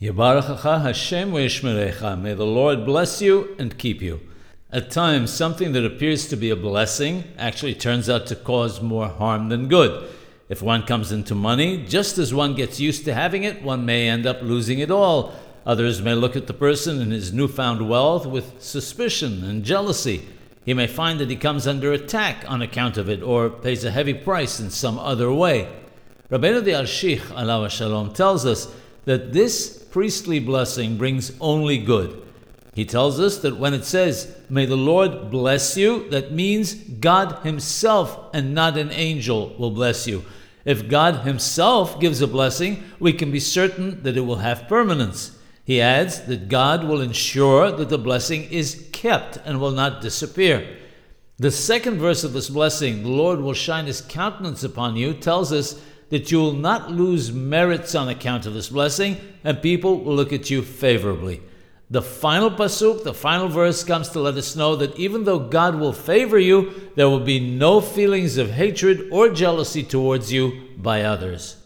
Yebarechacha Hashem v'yishmerecha. May the Lord bless you and keep you. At times, something that appears to be a blessing actually turns out to cause more harm than good. If one comes into money, just as one gets used to having it, one may end up losing it all. Others may look at the person and his newfound wealth with suspicion and jealousy. He may find that he comes under attack on account of it or pays a heavy price in some other way. Rabbeinu de Alshich, alav shalom, tells us that this priestly blessing brings only good. He tells us that when it says, May the Lord bless you, that means God Himself and not an angel will bless you. If God Himself gives a blessing, we can be certain that it will have permanence. He adds that God will ensure that the blessing is kept and will not disappear. The second verse of this blessing, the Lord will shine His countenance upon you, tells us that you will not lose merits on account of this blessing, and people will look at you favorably. The final pasuk, the final verse, comes to let us know that even though God will favor you, there will be no feelings of hatred or jealousy towards you by others.